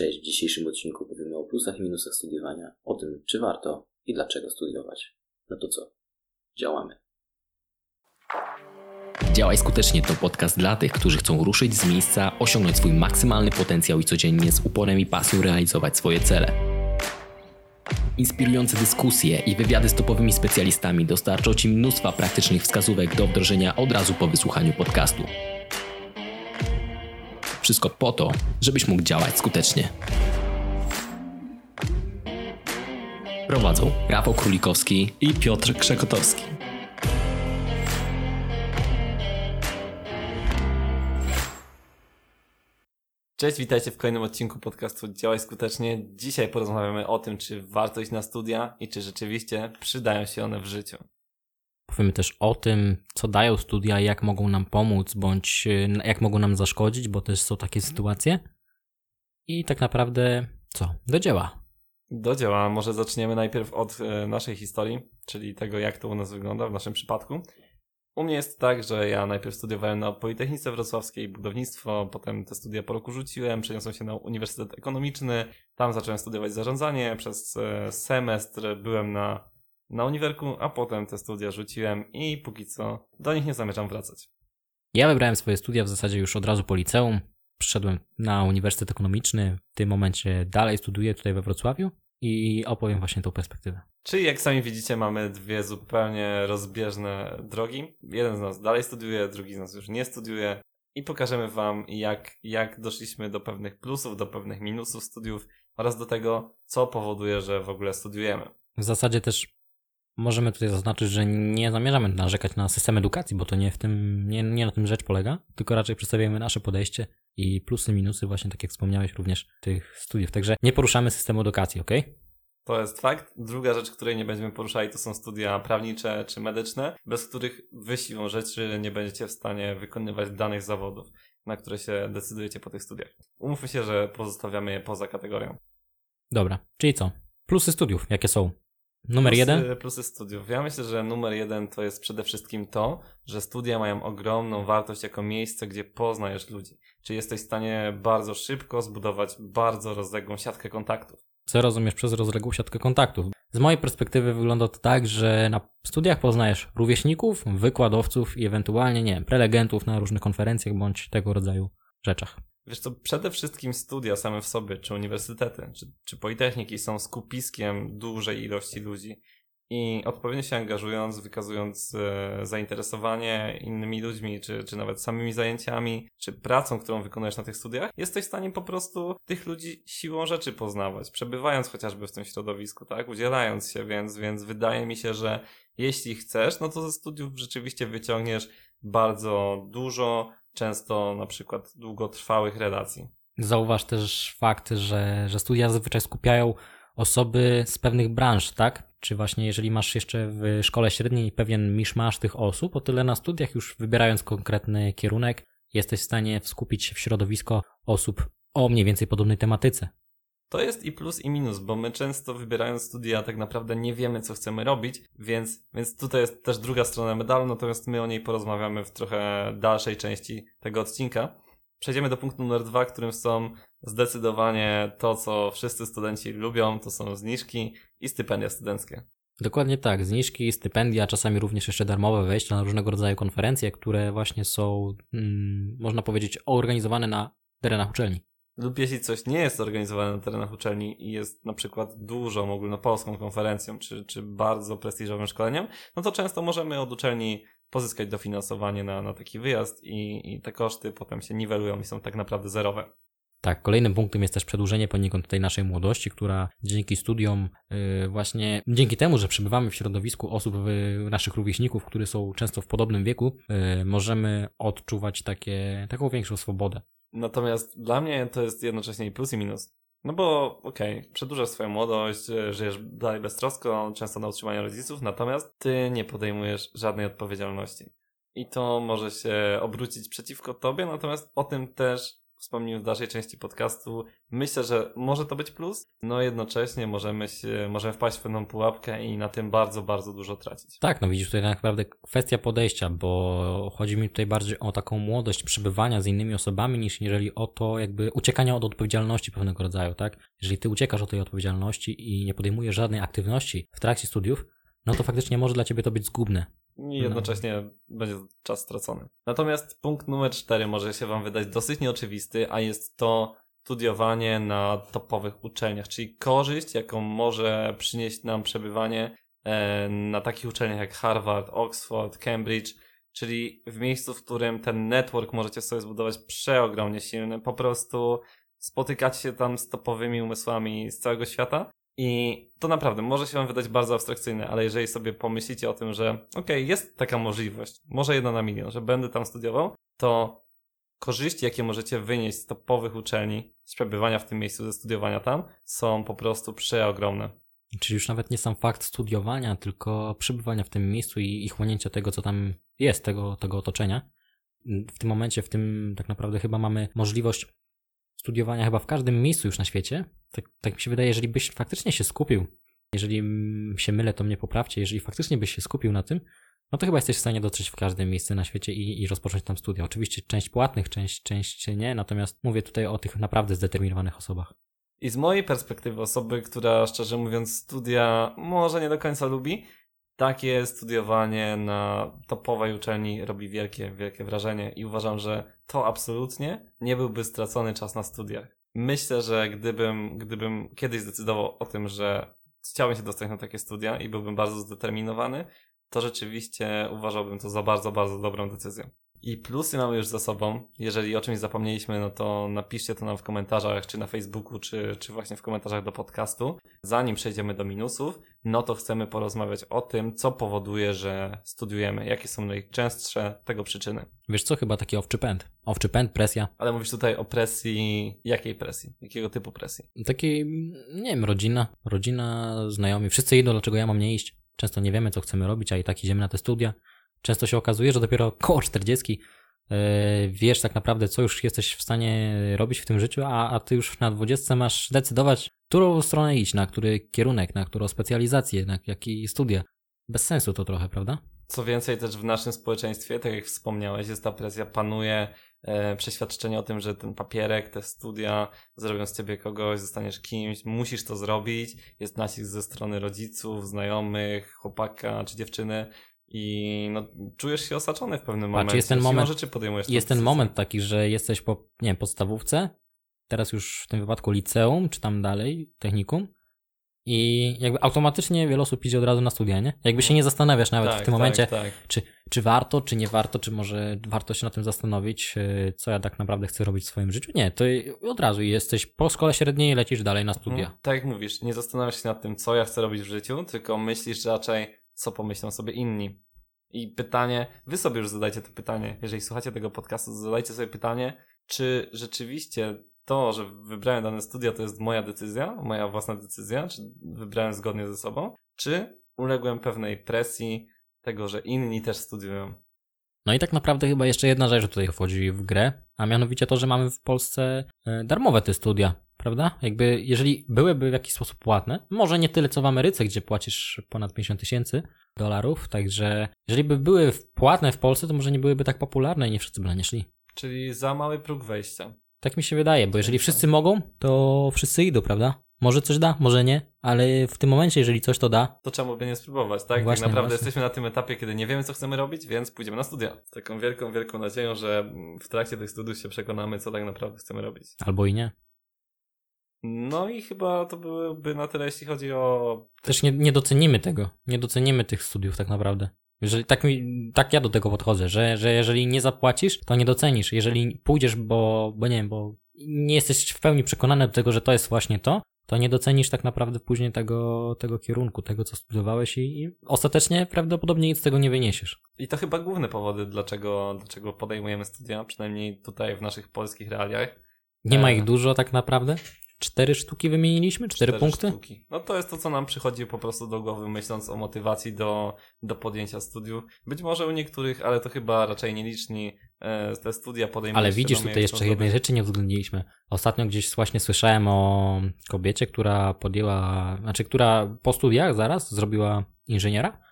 Cześć, w dzisiejszym odcinku powiemy o plusach i minusach studiowania, o tym, czy warto i dlaczego studiować. No to co? Działamy. Działaj skutecznie to podcast dla tych, którzy chcą ruszyć z miejsca, osiągnąć swój maksymalny potencjał i codziennie z uporem i pasją realizować swoje cele. Inspirujące dyskusje i wywiady z topowymi specjalistami dostarczą Ci mnóstwa praktycznych wskazówek do wdrożenia od razu po wysłuchaniu podcastu. Wszystko po to, żebyś mógł działać skutecznie. Prowadzą Rafał Królikowski i Piotr Krzekotowski. Cześć, witajcie w kolejnym odcinku podcastu Działaj Skutecznie. Dzisiaj porozmawiamy o tym, czy warto iść na studia i czy rzeczywiście przydają się one w życiu. Powiemy też o tym, co dają studia, jak mogą nam pomóc, bądź y, jak mogą nam zaszkodzić, bo też są takie sytuacje. I tak naprawdę, co? Do dzieła. Do dzieła. Może zaczniemy najpierw od e, naszej historii, czyli tego, jak to u nas wygląda w naszym przypadku. U mnie jest tak, że ja najpierw studiowałem na Politechnice Wrocławskiej budownictwo, potem te studia po roku rzuciłem, przeniosłem się na Uniwersytet Ekonomiczny, tam zacząłem studiować zarządzanie, przez e, semestr byłem na, na uniwerku, a potem te studia rzuciłem i póki co do nich nie zamierzam wracać. Ja wybrałem swoje studia w zasadzie już od razu po liceum, przyszedłem na Uniwersytet Ekonomiczny, w tym momencie dalej studiuję tutaj we Wrocławiu i opowiem właśnie tą perspektywę. Czyli jak sami widzicie, mamy dwie zupełnie rozbieżne drogi. Jeden z nas dalej studiuje, drugi z nas już nie studiuje. I pokażemy Wam, jak, jak doszliśmy do pewnych plusów, do pewnych minusów studiów oraz do tego, co powoduje, że w ogóle studiujemy. W zasadzie też możemy tutaj zaznaczyć, że nie zamierzamy narzekać na system edukacji, bo to nie w tym, nie, nie na tym rzecz polega, tylko raczej przedstawiamy nasze podejście i plusy, minusy, właśnie tak jak wspomniałeś również tych studiów. Także nie poruszamy systemu edukacji, ok? To jest fakt. Druga rzecz, której nie będziemy poruszali, to są studia prawnicze czy medyczne, bez których wy siłą rzeczy nie będziecie w stanie wykonywać danych zawodów, na które się decydujecie po tych studiach. Umówmy się, że pozostawiamy je poza kategorią. Dobra, czyli co? Plusy studiów, jakie są? Numer plusy, jeden? Plusy studiów. Ja myślę, że numer jeden to jest przede wszystkim to, że studia mają ogromną wartość jako miejsce, gdzie poznajesz ludzi. Czyli jesteś w stanie bardzo szybko zbudować bardzo rozległą siatkę kontaktów. Co rozumiesz przez rozległą siatkę kontaktów? Z mojej perspektywy wygląda to tak, że na studiach poznajesz rówieśników, wykładowców i ewentualnie, nie wiem, prelegentów na różnych konferencjach bądź tego rodzaju rzeczach. Wiesz co, przede wszystkim studia same w sobie, czy uniwersytety, czy, czy politechniki są skupiskiem dużej ilości ludzi i odpowiednio się angażując, wykazując e, zainteresowanie innymi ludźmi, czy, czy nawet samymi zajęciami, czy pracą, którą wykonujesz na tych studiach, jesteś w stanie po prostu tych ludzi siłą rzeczy poznawać, przebywając chociażby w tym środowisku, tak, udzielając się, więc, więc wydaje mi się, że jeśli chcesz, no to ze studiów rzeczywiście wyciągniesz bardzo dużo, często na przykład długotrwałych relacji. Zauważ też fakt, że, że studia zazwyczaj skupiają osoby z pewnych branż, tak? Czy właśnie jeżeli masz jeszcze w szkole średniej pewien miszmasz tych osób, o tyle na studiach już wybierając konkretny kierunek, jesteś w stanie skupić się w środowisko osób o mniej więcej podobnej tematyce. To jest i plus i minus, bo my często wybierając studia tak naprawdę nie wiemy, co chcemy robić, więc, więc tutaj jest też druga strona medalu, natomiast my o niej porozmawiamy w trochę dalszej części tego odcinka. Przejdziemy do punktu numer dwa, którym są zdecydowanie to, co wszyscy studenci lubią, to są zniżki i stypendia studenckie. Dokładnie tak, zniżki, stypendia, czasami również jeszcze darmowe wejścia na różnego rodzaju konferencje, które właśnie są, hmm, można powiedzieć, organizowane na terenach uczelni. Lub jeśli coś nie jest organizowane na terenach uczelni i jest na przykład dużą ogólnopolską konferencją, czy, czy bardzo prestiżowym szkoleniem, no to często możemy od uczelni pozyskać dofinansowanie na, na taki wyjazd i, i te koszty potem się niwelują i są tak naprawdę zerowe. Tak, kolejnym punktem jest też przedłużenie poniekąd tej naszej młodości, która dzięki studiom, yy, właśnie dzięki temu, że przebywamy w środowisku osób, yy, naszych rówieśników, którzy są często w podobnym wieku, yy, możemy odczuwać takie, taką większą swobodę. Natomiast dla mnie to jest jednocześnie i plus i minus. No bo okej, okay, przedłużasz swoją młodość, e, żyjesz dalej beztrosko, często na utrzymaniu rodziców, natomiast ty nie podejmujesz żadnej odpowiedzialności. I to może się obrócić przeciwko tobie, natomiast o tym też wspomnimy w dalszej części podcastu, myślę, że może to być plus, no jednocześnie możemy się, możemy wpaść w pewną pułapkę i na tym bardzo, bardzo dużo tracić. Tak, no widzisz, tutaj tak naprawdę kwestia podejścia, bo chodzi mi tutaj bardziej o taką młodość przebywania z innymi osobami, niż jeżeli o to jakby uciekania od odpowiedzialności pewnego rodzaju, tak? Jeżeli ty uciekasz od tej odpowiedzialności i nie podejmujesz żadnej aktywności w trakcie studiów, no to faktycznie może dla ciebie to być zgubne. I jednocześnie będzie czas stracony. Natomiast punkt numer cztery może się Wam wydać dosyć nieoczywisty, a jest to studiowanie na topowych uczelniach, czyli korzyść, jaką może przynieść nam przebywanie e, na takich uczelniach jak Harvard, Oxford, Cambridge, czyli w miejscu, w którym ten network możecie sobie zbudować przeogromnie silny. Po prostu spotykacie się tam z topowymi umysłami z całego świata i to naprawdę może się wam wydać bardzo abstrakcyjne, ale jeżeli sobie pomyślicie o tym, że okej, okay, jest taka możliwość, może jedna na milion, że będę tam studiował, to korzyści, jakie możecie wynieść z topowych uczelni, z przebywania w tym miejscu, ze studiowania tam, są po prostu przeogromne. Czyli już nawet nie sam fakt studiowania, tylko przebywania w tym miejscu i, i chłonięcia tego, co tam jest, tego, tego otoczenia. W tym momencie, w tym tak naprawdę chyba mamy możliwość studiowania chyba w każdym miejscu już na świecie. Tak, tak mi się wydaje, jeżeli byś faktycznie się skupił, jeżeli się mylę, to mnie poprawcie, jeżeli faktycznie byś się skupił na tym, no to chyba jesteś w stanie dotrzeć w każde miejsce na świecie i, i rozpocząć tam studia. Oczywiście część płatnych, część, część nie, natomiast mówię tutaj o tych naprawdę zdeterminowanych osobach. I z mojej perspektywy osoby, która szczerze mówiąc studia może nie do końca lubi, takie studiowanie na topowej uczelni robi wielkie, wielkie wrażenie i uważam, że to absolutnie nie byłby stracony czas na studiach. Myślę, że gdybym, gdybym kiedyś zdecydował o tym, że chciałbym się dostać na takie studia i byłbym bardzo zdeterminowany, to rzeczywiście uważałbym to za bardzo, bardzo dobrą decyzję. I plusy mamy już za sobą. Jeżeli o czymś zapomnieliśmy, no to napiszcie to nam w komentarzach, czy na Facebooku, czy, czy właśnie w komentarzach do podcastu. Zanim przejdziemy do minusów, no to chcemy porozmawiać o tym, co powoduje, że studiujemy, jakie są najczęstsze tego przyczyny. Wiesz co, chyba taki owczy pęd. Owczy pęd, presja. Ale mówisz tutaj o presji, jakiej presji? Jakiego typu presji? Takiej, nie wiem, rodzina, rodzina, znajomi. Wszyscy idą, dlaczego ja mam nie iść? Często nie wiemy, co chcemy robić, a i tak idziemy na te studia. Często się okazuje, że dopiero koło 40 e, wiesz tak naprawdę, co już jesteś w stanie robić w tym życiu, a, a ty już na 20 masz decydować, którą stronę iść, na który kierunek, na którą specjalizację, na jakie studia. Bez sensu to trochę, prawda? Co więcej, też w naszym społeczeństwie, tak jak wspomniałeś, jest ta presja, panuje e, przeświadczenie o tym, że ten papierek, te studia zrobią z ciebie kogoś, zostaniesz kimś, musisz to zrobić. Jest nacisk ze strony rodziców, znajomych, chłopaka czy dziewczyny, i no, czujesz się osaczony w pewnym momencie. Jest ten moment, rzeczy podejmujesz jest ten moment taki, że jesteś po, nie wiem, podstawówce, teraz już w tym wypadku liceum, czy tam dalej, technikum i jakby automatycznie wiele osób idzie od razu na studia, nie? Jakby się nie zastanawiasz nawet tak, w tym tak, momencie, tak. Czy, czy warto, czy nie warto, czy może warto się na tym zastanowić, e, co ja tak naprawdę chcę robić w swoim życiu. Nie, to od razu jesteś po szkole średniej i lecisz dalej na studia. Hmm, tak jak mówisz, nie zastanawiasz się nad tym, co ja chcę robić w życiu, tylko myślisz raczej, co pomyślą sobie inni. I pytanie, wy sobie już zadajcie to pytanie, jeżeli słuchacie tego podcastu, zadajcie sobie pytanie, czy rzeczywiście to, że wybrałem dane studia, to jest moja decyzja, moja własna decyzja, czy wybrałem zgodnie ze sobą, czy uległem pewnej presji tego, że inni też studiują. No i tak naprawdę chyba jeszcze jedna rzecz tutaj wchodzi w grę, a mianowicie to, że mamy w Polsce e, darmowe te studia prawda? Jakby, jeżeli byłyby w jakiś sposób płatne, może nie tyle co w Ameryce, gdzie płacisz ponad 50 tysięcy dolarów, także jeżeli by były płatne w Polsce, to może nie byłyby tak popularne i nie wszyscy by na nie szli. Czyli za mały próg wejścia. Tak mi się wydaje, bo jeżeli wszyscy mogą, to wszyscy idą, prawda? Może coś da, może nie, ale w tym momencie, jeżeli coś to da. To trzeba by nie spróbować, tak? Właśnie, tak naprawdę właśnie. jesteśmy na tym etapie, kiedy nie wiemy, co chcemy robić, więc pójdziemy na studia. Z taką wielką, wielką nadzieją, że w trakcie tych studiów się przekonamy, co tak naprawdę chcemy robić. Albo i nie. No i chyba to byłoby na tyle, jeśli chodzi o. Też nie, nie docenimy tego. Nie docenimy tych studiów tak naprawdę. Jeżeli, tak, mi, tak ja do tego podchodzę, że, że jeżeli nie zapłacisz, to nie docenisz. Jeżeli pójdziesz, bo, bo nie wiem, bo nie jesteś w pełni przekonany do tego, że to jest właśnie to, to nie docenisz tak naprawdę później tego, tego kierunku, tego co studiowałeś i, i ostatecznie prawdopodobnie nic z tego nie wyniesiesz. I to chyba główne powody, dlaczego, dlaczego podejmujemy studia, przynajmniej tutaj w naszych polskich realiach. Nie ma e, ich dużo tak naprawdę? Cztery sztuki wymieniliśmy? Cztery, punkty? Sztuki. No to jest to, co nam przychodzi po prostu do głowy, myśląc o motywacji do, do podjęcia studiów. Być może u niektórych, ale to chyba raczej nieliczni e, te studia podejmują. Ale widzisz, tutaj jeszcze jednej rzeczy nie uwzględniliśmy. Ostatnio gdzieś właśnie słyszałem o kobiecie, która podjęła, znaczy, która po studiach zaraz zrobiła inżyniera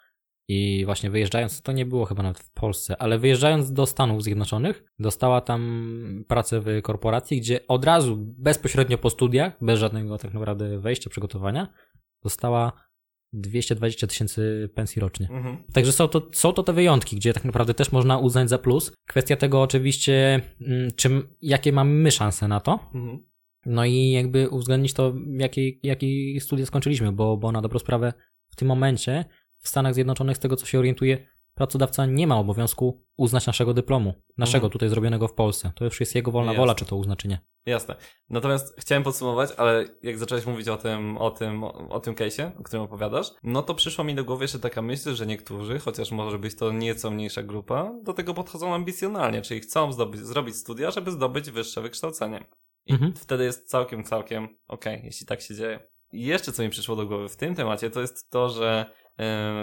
i właśnie wyjeżdżając, to nie było chyba nawet w Polsce, ale wyjeżdżając do Stanów Zjednoczonych, dostała tam pracę w korporacji, gdzie od razu, bezpośrednio po studiach, bez żadnego tak naprawdę wejścia, przygotowania, dostała 220 tysięcy pensji rocznie. Mhm. Także są to, są to te wyjątki, gdzie tak naprawdę też można uznać za plus. Kwestia tego oczywiście, mm, czym, jakie mamy my szanse na to. Mhm. No i jakby uwzględnić to, jakie, jakie studia skończyliśmy, bo, bo na dobrą sprawę w tym momencie w Stanach Zjednoczonych, z tego co się orientuję, pracodawca nie ma obowiązku uznać naszego dyplomu, naszego Mhm. tutaj zrobionego w Polsce. To już jest jego wolna Jasne. wola, czy to uzna, czy nie. Jasne. Natomiast chciałem podsumować, ale jak zacząłeś mówić o tym, o tym, o, tym case'ie, o którym opowiadasz, no to przyszła mi do głowy jeszcze taka myśl, że niektórzy, chociaż może być to nieco mniejsza grupa, do tego podchodzą ambicjonalnie, czyli chcą zdobyć, zrobić studia, żeby zdobyć wyższe wykształcenie. I Mhm. wtedy jest całkiem, całkiem okej, jeśli tak się dzieje. I jeszcze co mi przyszło do głowy w tym temacie, to jest to, że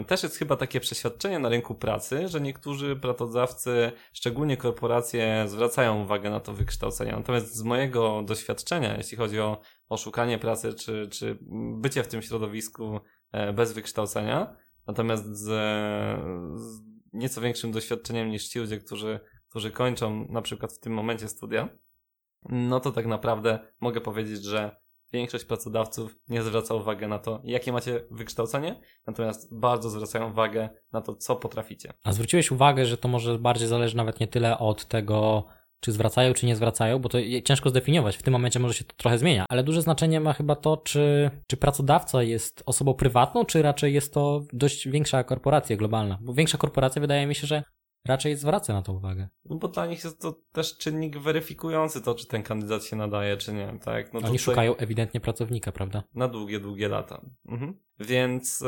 też jest chyba takie przeświadczenie na rynku pracy, że niektórzy pracodawcy, szczególnie korporacje, zwracają uwagę na to wykształcenie. Natomiast z mojego doświadczenia, jeśli chodzi o, o szukanie pracy, czy, czy bycie w tym środowisku e, bez wykształcenia, natomiast z, z nieco większym doświadczeniem niż ci ludzie, którzy, którzy kończą na przykład w tym momencie studia, no to tak naprawdę mogę powiedzieć, że większość pracodawców nie zwraca uwagi na to, jakie macie wykształcenie, natomiast bardzo zwracają uwagę na to, co potraficie. A zwróciłeś uwagę, że to może bardziej zależy nawet nie tyle od tego, czy zwracają, czy nie zwracają, bo to ciężko zdefiniować. W tym momencie może się to trochę zmienia, ale duże znaczenie ma chyba to, czy, czy pracodawca jest osobą prywatną, czy raczej jest to dość większa korporacja globalna. Bo większa korporacja wydaje mi się, że raczej zwraca na to uwagę. No bo dla nich jest to też czynnik weryfikujący to, czy ten kandydat się nadaje, czy nie, tak? No Oni szukają ewidentnie pracownika, prawda? Na długie, długie lata. Mhm. Więc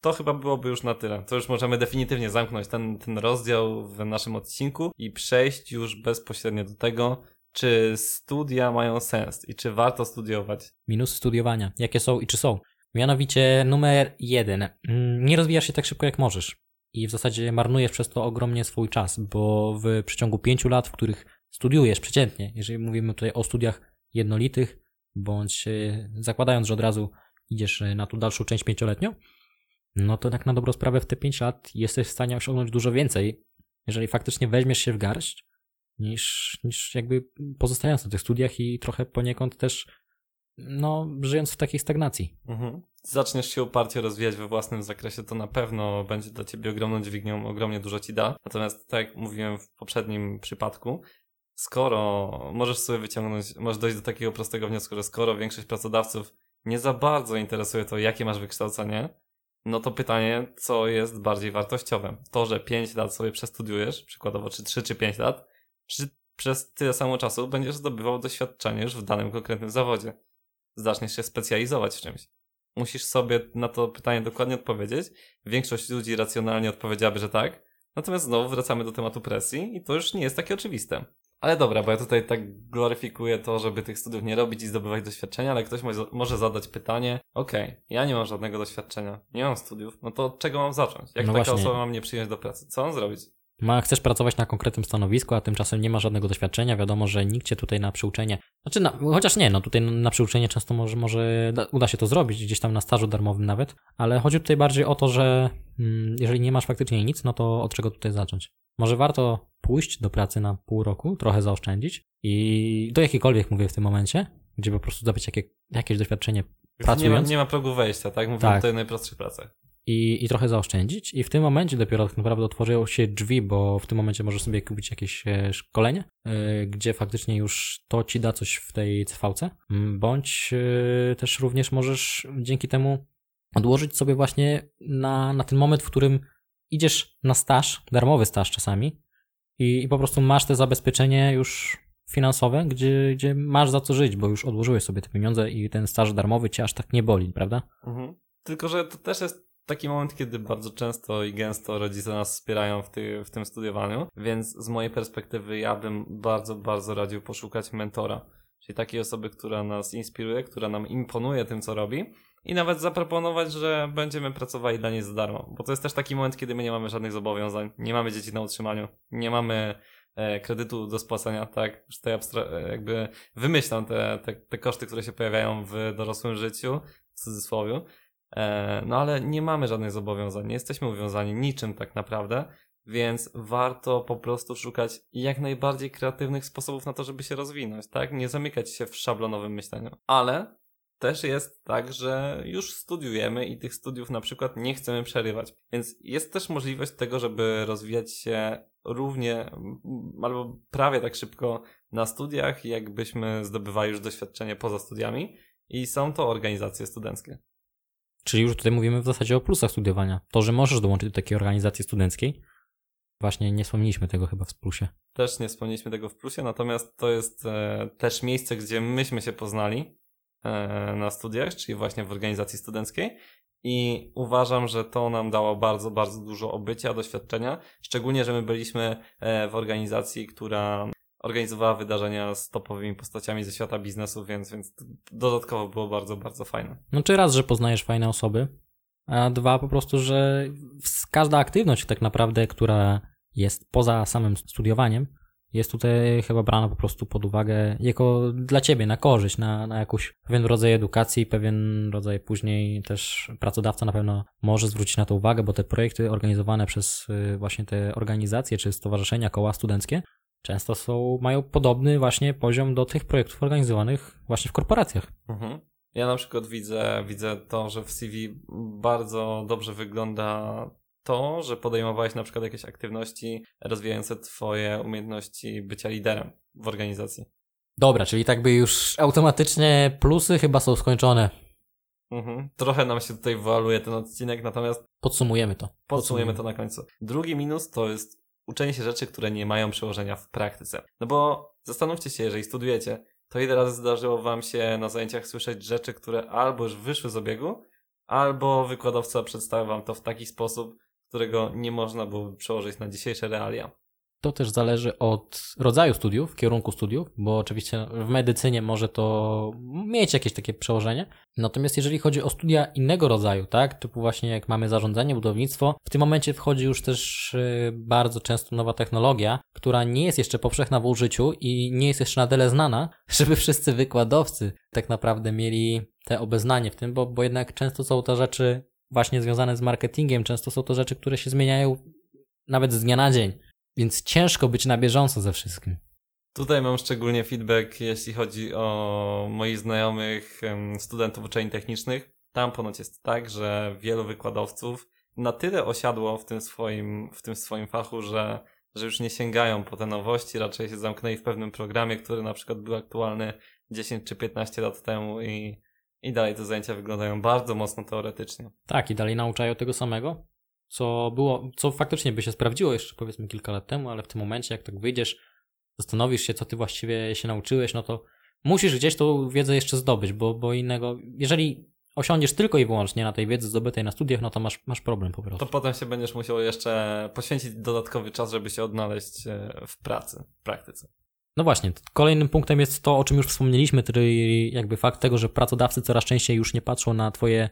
to chyba byłoby już na tyle. To już możemy definitywnie zamknąć ten, ten rozdział w naszym odcinku i przejść już bezpośrednio do tego, czy studia mają sens i czy warto studiować. Minusy studiowania. Jakie są i czy są? Mianowicie numer jeden. Mm, Nie rozwijasz się tak szybko jak możesz. I w zasadzie marnujesz przez to ogromnie swój czas, bo w przeciągu pięciu lat, w których studiujesz przeciętnie, jeżeli mówimy tutaj o studiach jednolitych, bądź e, zakładając, że od razu idziesz e, na tą dalszą część pięcioletnią, no to tak na dobrą sprawę w te pięć lat jesteś w stanie osiągnąć dużo więcej, jeżeli faktycznie weźmiesz się w garść, niż, niż jakby pozostając na tych studiach i trochę poniekąd też no, żyjąc w takiej stagnacji. Mhm. Zaczniesz się uparcie rozwijać we własnym zakresie, to na pewno będzie dla ciebie ogromną dźwignią, ogromnie dużo ci da. Natomiast tak jak mówiłem w poprzednim przypadku, skoro możesz sobie wyciągnąć, możesz dojść do takiego prostego wniosku, że skoro większość pracodawców nie za bardzo interesuje to, jakie masz wykształcenie, no to pytanie, co jest bardziej wartościowe? To, że 5 lat sobie przestudiujesz, przykładowo czy 3 czy 5 lat, czy przez tyle samo czasu będziesz zdobywał doświadczenie już w danym konkretnym zawodzie. Zaczniesz się specjalizować w czymś. Musisz sobie na to pytanie dokładnie odpowiedzieć. Większość ludzi racjonalnie odpowiedziałaby, że tak. Natomiast znowu wracamy do tematu presji i to już nie jest takie oczywiste. Ale dobra, bo ja tutaj tak gloryfikuję to, żeby tych studiów nie robić i zdobywać doświadczenia, ale ktoś mo- może zadać pytanie, okej, ja nie mam żadnego doświadczenia, nie mam studiów, no to od czego mam zacząć? Jak No taka właśnie. osoba ma mnie przyjąć do pracy? Co mam zrobić? Ma, chcesz pracować na konkretnym stanowisku, a tymczasem nie ma żadnego doświadczenia. Wiadomo, że nikt cię tutaj na przyuczenie. Znaczy, na, chociaż nie, no tutaj na przyuczenie często może, może da, uda się to zrobić, gdzieś tam na stażu darmowym nawet, ale chodzi tutaj bardziej o to, że mm, jeżeli nie masz faktycznie nic, no to od czego tutaj zacząć? Może warto pójść do pracy na pół roku, trochę zaoszczędzić i do jakiejkolwiek mówię w tym momencie, gdzie po prostu zdobyć jakie, jakieś doświadczenie Nie ma, pracując nie ma progu wejścia, tak? Mówimy Tak. tutaj o najprostszych pracach. I, i trochę zaoszczędzić i w tym momencie dopiero tak naprawdę otworzą się drzwi, bo w tym momencie możesz sobie kupić jakieś e, szkolenie, e, gdzie faktycznie już to ci da coś w tej CV-ce, m, bądź e, też również możesz dzięki temu odłożyć sobie właśnie na, na ten moment, w którym idziesz na staż, darmowy staż czasami i, i po prostu masz te zabezpieczenie już finansowe, gdzie, gdzie masz za co żyć, bo już odłożyłeś sobie te pieniądze i ten staż darmowy cię aż tak nie boli, prawda? Mhm. Tylko, że to też jest taki moment, kiedy bardzo często i gęsto rodzice nas wspierają w, ty, w tym studiowaniu, więc z mojej perspektywy ja bym bardzo, bardzo radził poszukać mentora. czyli takiej osoby, która nas inspiruje, która nam imponuje tym, co robi i nawet zaproponować, że będziemy pracowali dla niej za darmo, bo to jest też taki moment, kiedy my nie mamy żadnych zobowiązań, nie mamy dzieci na utrzymaniu, nie mamy e, kredytu do spłacenia, tak, już tutaj e, jakby wymyślam te, te, te koszty, które się pojawiają w dorosłym życiu, w cudzysłowie, no ale nie mamy żadnych zobowiązań, nie jesteśmy uwiązani niczym tak naprawdę, więc warto po prostu szukać jak najbardziej kreatywnych sposobów na to, żeby się rozwinąć, tak? Nie zamykać się w szablonowym myśleniu. Ale też jest tak, że już studiujemy i tych studiów na przykład nie chcemy przerywać. Więc jest też możliwość tego, żeby rozwijać się równie albo prawie tak szybko na studiach, jakbyśmy zdobywali już doświadczenie poza studiami i są to organizacje studenckie. Czyli już tutaj mówimy w zasadzie o plusach studiowania. To, że możesz dołączyć do takiej organizacji studenckiej, Właśnie nie wspomnieliśmy tego chyba w plusie. Też nie wspomnieliśmy tego w plusie, natomiast to jest e, też miejsce, gdzie myśmy się poznali e, na studiach, czyli właśnie w organizacji studenckiej. I uważam, że to nam dało bardzo, bardzo dużo obycia, doświadczenia. Szczególnie, że my byliśmy e, w organizacji, która organizowała wydarzenia z topowymi postaciami ze świata biznesu, więc, więc dodatkowo było bardzo, bardzo fajne. No czy raz, że poznajesz fajne osoby, a dwa po prostu, że każda aktywność tak naprawdę, która jest poza samym studiowaniem, jest tutaj chyba brana po prostu pod uwagę jako dla ciebie, na korzyść, na, na jakiś pewien rodzaj edukacji, pewien rodzaj później też pracodawca na pewno może zwrócić na to uwagę, bo te projekty organizowane przez y, właśnie te organizacje czy stowarzyszenia, koła studenckie często są, mają podobny właśnie poziom do tych projektów organizowanych właśnie w korporacjach. Mhm. Ja na przykład widzę, widzę to, że w CV bardzo dobrze wygląda to, że podejmowałeś na przykład jakieś aktywności rozwijające twoje umiejętności bycia liderem w organizacji. Dobra, czyli tak by już automatycznie plusy chyba są skończone. Mhm. Trochę nam się tutaj wyaluje ten odcinek, natomiast podsumujemy to. Podsumujemy, podsumujemy to na końcu. Drugi minus to jest uczenie się rzeczy, które nie mają przełożenia w praktyce. No bo zastanówcie się, jeżeli studujecie, to ile razy zdarzyło Wam się na zajęciach słyszeć rzeczy, które albo już wyszły z obiegu, albo wykładowca przedstawił Wam to w taki sposób, którego nie można byłoby przełożyć na dzisiejsze realia. To też zależy od rodzaju studiów, kierunku studiów, bo oczywiście w medycynie może to mieć jakieś takie przełożenie. Natomiast jeżeli chodzi o studia innego rodzaju, tak, typu właśnie jak mamy zarządzanie, budownictwo, w tym momencie wchodzi już też y, bardzo często nowa technologia, która nie jest jeszcze powszechna w użyciu i nie jest jeszcze na tyle znana, żeby wszyscy wykładowcy tak naprawdę mieli te obeznanie w tym, bo, bo jednak często są to rzeczy właśnie związane z marketingiem, często są to rzeczy, które się zmieniają nawet z dnia na dzień. Więc ciężko być na bieżąco ze wszystkim. Tutaj mam szczególnie feedback, jeśli chodzi o moich znajomych studentów uczelni technicznych. Tam ponoć jest tak, że wielu wykładowców na tyle osiadło w tym swoim, w tym swoim fachu, że, że już nie sięgają po te nowości, raczej się zamknęli w pewnym programie, który na przykład był aktualny 10 czy 15 lat temu i, i dalej te zajęcia wyglądają bardzo mocno teoretycznie. Tak, i dalej nauczają tego samego co było, co faktycznie by się sprawdziło jeszcze powiedzmy kilka lat temu, ale w tym momencie, jak tak wyjdziesz, zastanowisz się, co ty właściwie się nauczyłeś, no to musisz gdzieś tą wiedzę jeszcze zdobyć, bo, bo innego, jeżeli osiądziesz tylko i wyłącznie na tej wiedzy zdobytej na studiach, no to masz, masz problem po prostu. To potem się będziesz musiał jeszcze poświęcić dodatkowy czas, żeby się odnaleźć e, w pracy, w praktyce. No właśnie, kolejnym punktem jest to, o czym już wspomnieliśmy, czyli jakby fakt tego, że pracodawcy coraz częściej już nie patrzą na twoje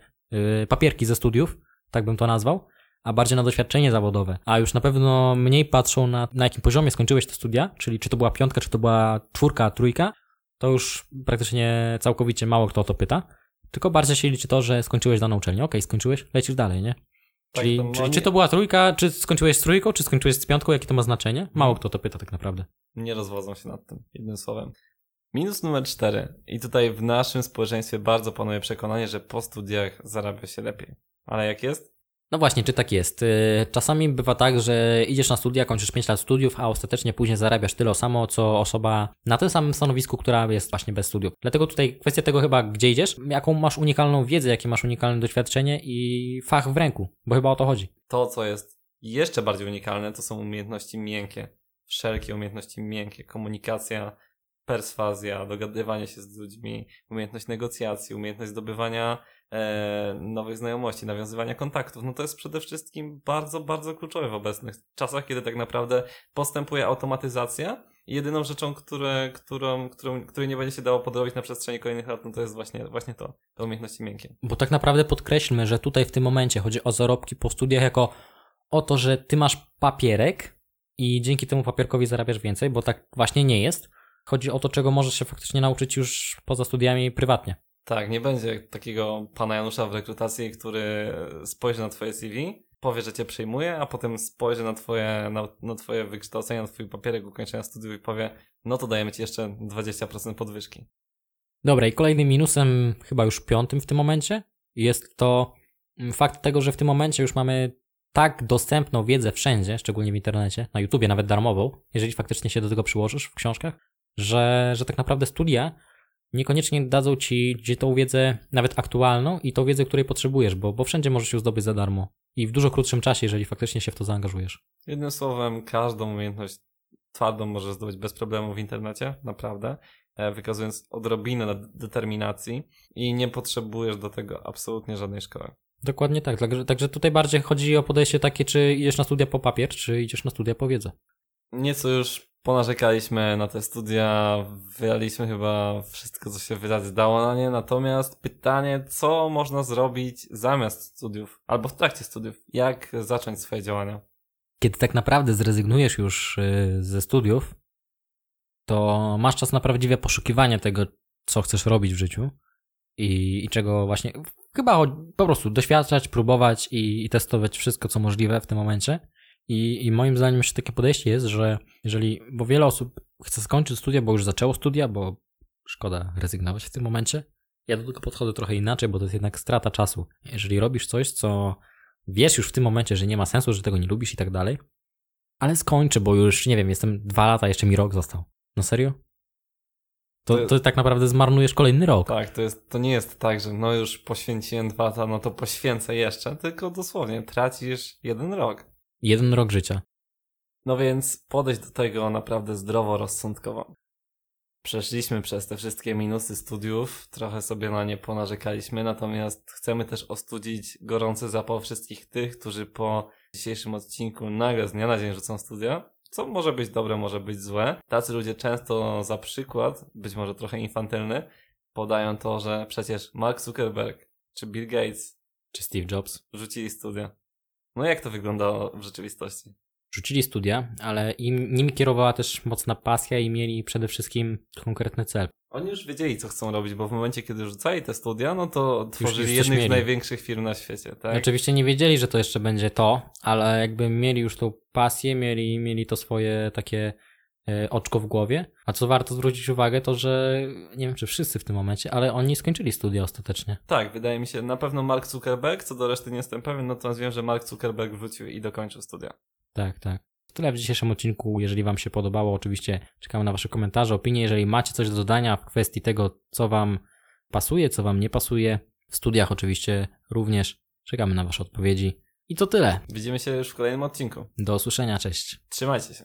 y, papierki ze studiów, tak bym to nazwał, a bardziej na doświadczenie zawodowe. A już na pewno mniej patrzą na, na jakim poziomie skończyłeś te studia, czyli czy to była piątka, czy to była czwórka, trójka, to już praktycznie całkowicie mało kto o to pyta. Tylko bardziej się liczy to, że skończyłeś daną uczelnię. Okej, okay, skończyłeś, lecisz dalej, nie? Tak, czyli, czyli nie... czy to była trójka, czy skończyłeś z trójką, czy skończyłeś z piątką, jakie to ma znaczenie? Mało hmm. kto to pyta tak naprawdę. Nie rozwodzą się nad tym, jednym słowem. Minus numer cztery. I tutaj w naszym społeczeństwie bardzo panuje przekonanie, że po studiach zarabia się lepiej. Ale jak jest? No właśnie, czy tak jest? Y, czasami bywa tak, że idziesz na studia, kończysz 5 lat studiów, a ostatecznie później zarabiasz tyle samo, co osoba na tym samym stanowisku, która jest właśnie bez studiów. Dlatego tutaj kwestia tego chyba, gdzie idziesz, jaką masz unikalną wiedzę, jakie masz unikalne doświadczenie i fach w ręku, bo chyba o to chodzi. To, co jest jeszcze bardziej unikalne, to są umiejętności miękkie. Wszelkie umiejętności miękkie, komunikacja, perswazja, dogadywanie się z ludźmi, umiejętność negocjacji, umiejętność zdobywania e, nowych znajomości, nawiązywania kontaktów. No to jest przede wszystkim bardzo, bardzo kluczowe w obecnych czasach, kiedy tak naprawdę postępuje automatyzacja I jedyną rzeczą, które, którą, którą, której nie będzie się dało podrobić na przestrzeni kolejnych lat, no to jest właśnie, właśnie to, te umiejętności miękkie. Bo tak naprawdę podkreślmy, że tutaj w tym momencie chodzi o zarobki po studiach jako o to, że ty masz papierek i dzięki temu papierkowi zarabiasz więcej, bo tak właśnie nie jest. Chodzi o to, czego możesz się faktycznie nauczyć już poza studiami prywatnie. Tak, nie będzie takiego pana Janusza w rekrutacji, który spojrzy na twoje CV, powie, że cię przyjmuje, a potem spojrzy na twoje, na, na twoje wykształcenie, na twój papierek ukończenia studiów i powie, no to dajemy ci jeszcze 20% podwyżki. Dobra, i kolejnym minusem, chyba już piątym w tym momencie, jest to fakt tego, że w tym momencie już mamy tak dostępną wiedzę wszędzie, szczególnie w internecie, na YouTubie nawet darmową, jeżeli faktycznie się do tego przyłożysz w książkach, że, że tak naprawdę studia niekoniecznie dadzą ci gdzie tą wiedzę nawet aktualną i tą wiedzę, której potrzebujesz, bo, bo wszędzie możesz ją zdobyć za darmo i w dużo krótszym czasie, jeżeli faktycznie się w to zaangażujesz. Jednym słowem, każdą umiejętność twardą możesz zdobyć bez problemu w internecie, naprawdę, e, wykazując odrobinę determinacji i nie potrzebujesz do tego absolutnie żadnej szkoły. Dokładnie tak. Także, także tutaj bardziej chodzi o podejście takie, czy idziesz na studia po papier, czy idziesz na studia po wiedzę. Nieco już ponarzekaliśmy na te studia, wydaliśmy chyba wszystko, co się wydać zdało na nie, natomiast pytanie, co można zrobić zamiast studiów, albo w trakcie studiów, jak zacząć swoje działania? Kiedy tak naprawdę zrezygnujesz już y, ze studiów, to masz czas na prawdziwe poszukiwanie tego, co chcesz robić w życiu i, i czego właśnie, chyba po prostu doświadczać, próbować i, i testować wszystko, co możliwe w tym momencie i, I moim zdaniem jeszcze takie podejście jest, że jeżeli, bo wiele osób chce skończyć studia, bo już zaczęło studia, bo szkoda rezygnować w tym momencie. Ja do tego podchodzę trochę inaczej, bo to jest jednak strata czasu. Jeżeli robisz coś, co wiesz już w tym momencie, że nie ma sensu, że tego nie lubisz i tak dalej, ale skończę, bo już, nie wiem, jestem dwa lata, jeszcze mi rok został. No serio? To, to, tak naprawdę zmarnujesz kolejny rok. Tak, to, jest, to nie jest tak, że no już poświęciłem dwa lata, no to poświęcę jeszcze, tylko dosłownie tracisz jeden rok. Jeden rok życia. No więc podejść do tego naprawdę zdroworozsądkowo. Przeszliśmy przez te wszystkie minusy studiów, trochę sobie na nie ponarzekaliśmy, natomiast chcemy też ostudzić gorący zapał wszystkich tych, którzy po dzisiejszym odcinku nagle z dnia na dzień rzucą studia, co może być dobre, może być złe. Tacy ludzie często za przykład, być może trochę infantylny, podają to, że przecież Mark Zuckerberg czy Bill Gates czy Steve Jobs rzucili studia. No jak to wygląda w rzeczywistości? Rzucili studia, ale im, nimi kierowała też mocna pasja i mieli przede wszystkim konkretny cel. Oni już wiedzieli, co chcą robić, bo w momencie, kiedy rzucali te studia, no to tworzyli jednych z największych firm na świecie, tak? Oczywiście nie wiedzieli, że to jeszcze będzie to, ale jakby mieli już tą pasję, mieli, mieli to swoje takie oczko w głowie. A co warto zwrócić uwagę, to że nie wiem, czy wszyscy w tym momencie, ale oni skończyli studia ostatecznie. Tak, wydaje mi się, na pewno Mark Zuckerberg, co do reszty nie jestem pewien, natomiast wiem, że Mark Zuckerberg wrócił i dokończył studia. Tak, tak. Tyle w dzisiejszym odcinku. Jeżeli Wam się podobało, oczywiście czekamy na Wasze komentarze, opinie. Jeżeli macie coś do dodania w kwestii tego, co Wam pasuje, co Wam nie pasuje, w studiach oczywiście również czekamy na Wasze odpowiedzi. I to tyle. Widzimy się już w kolejnym odcinku. Do usłyszenia, cześć. Trzymajcie się.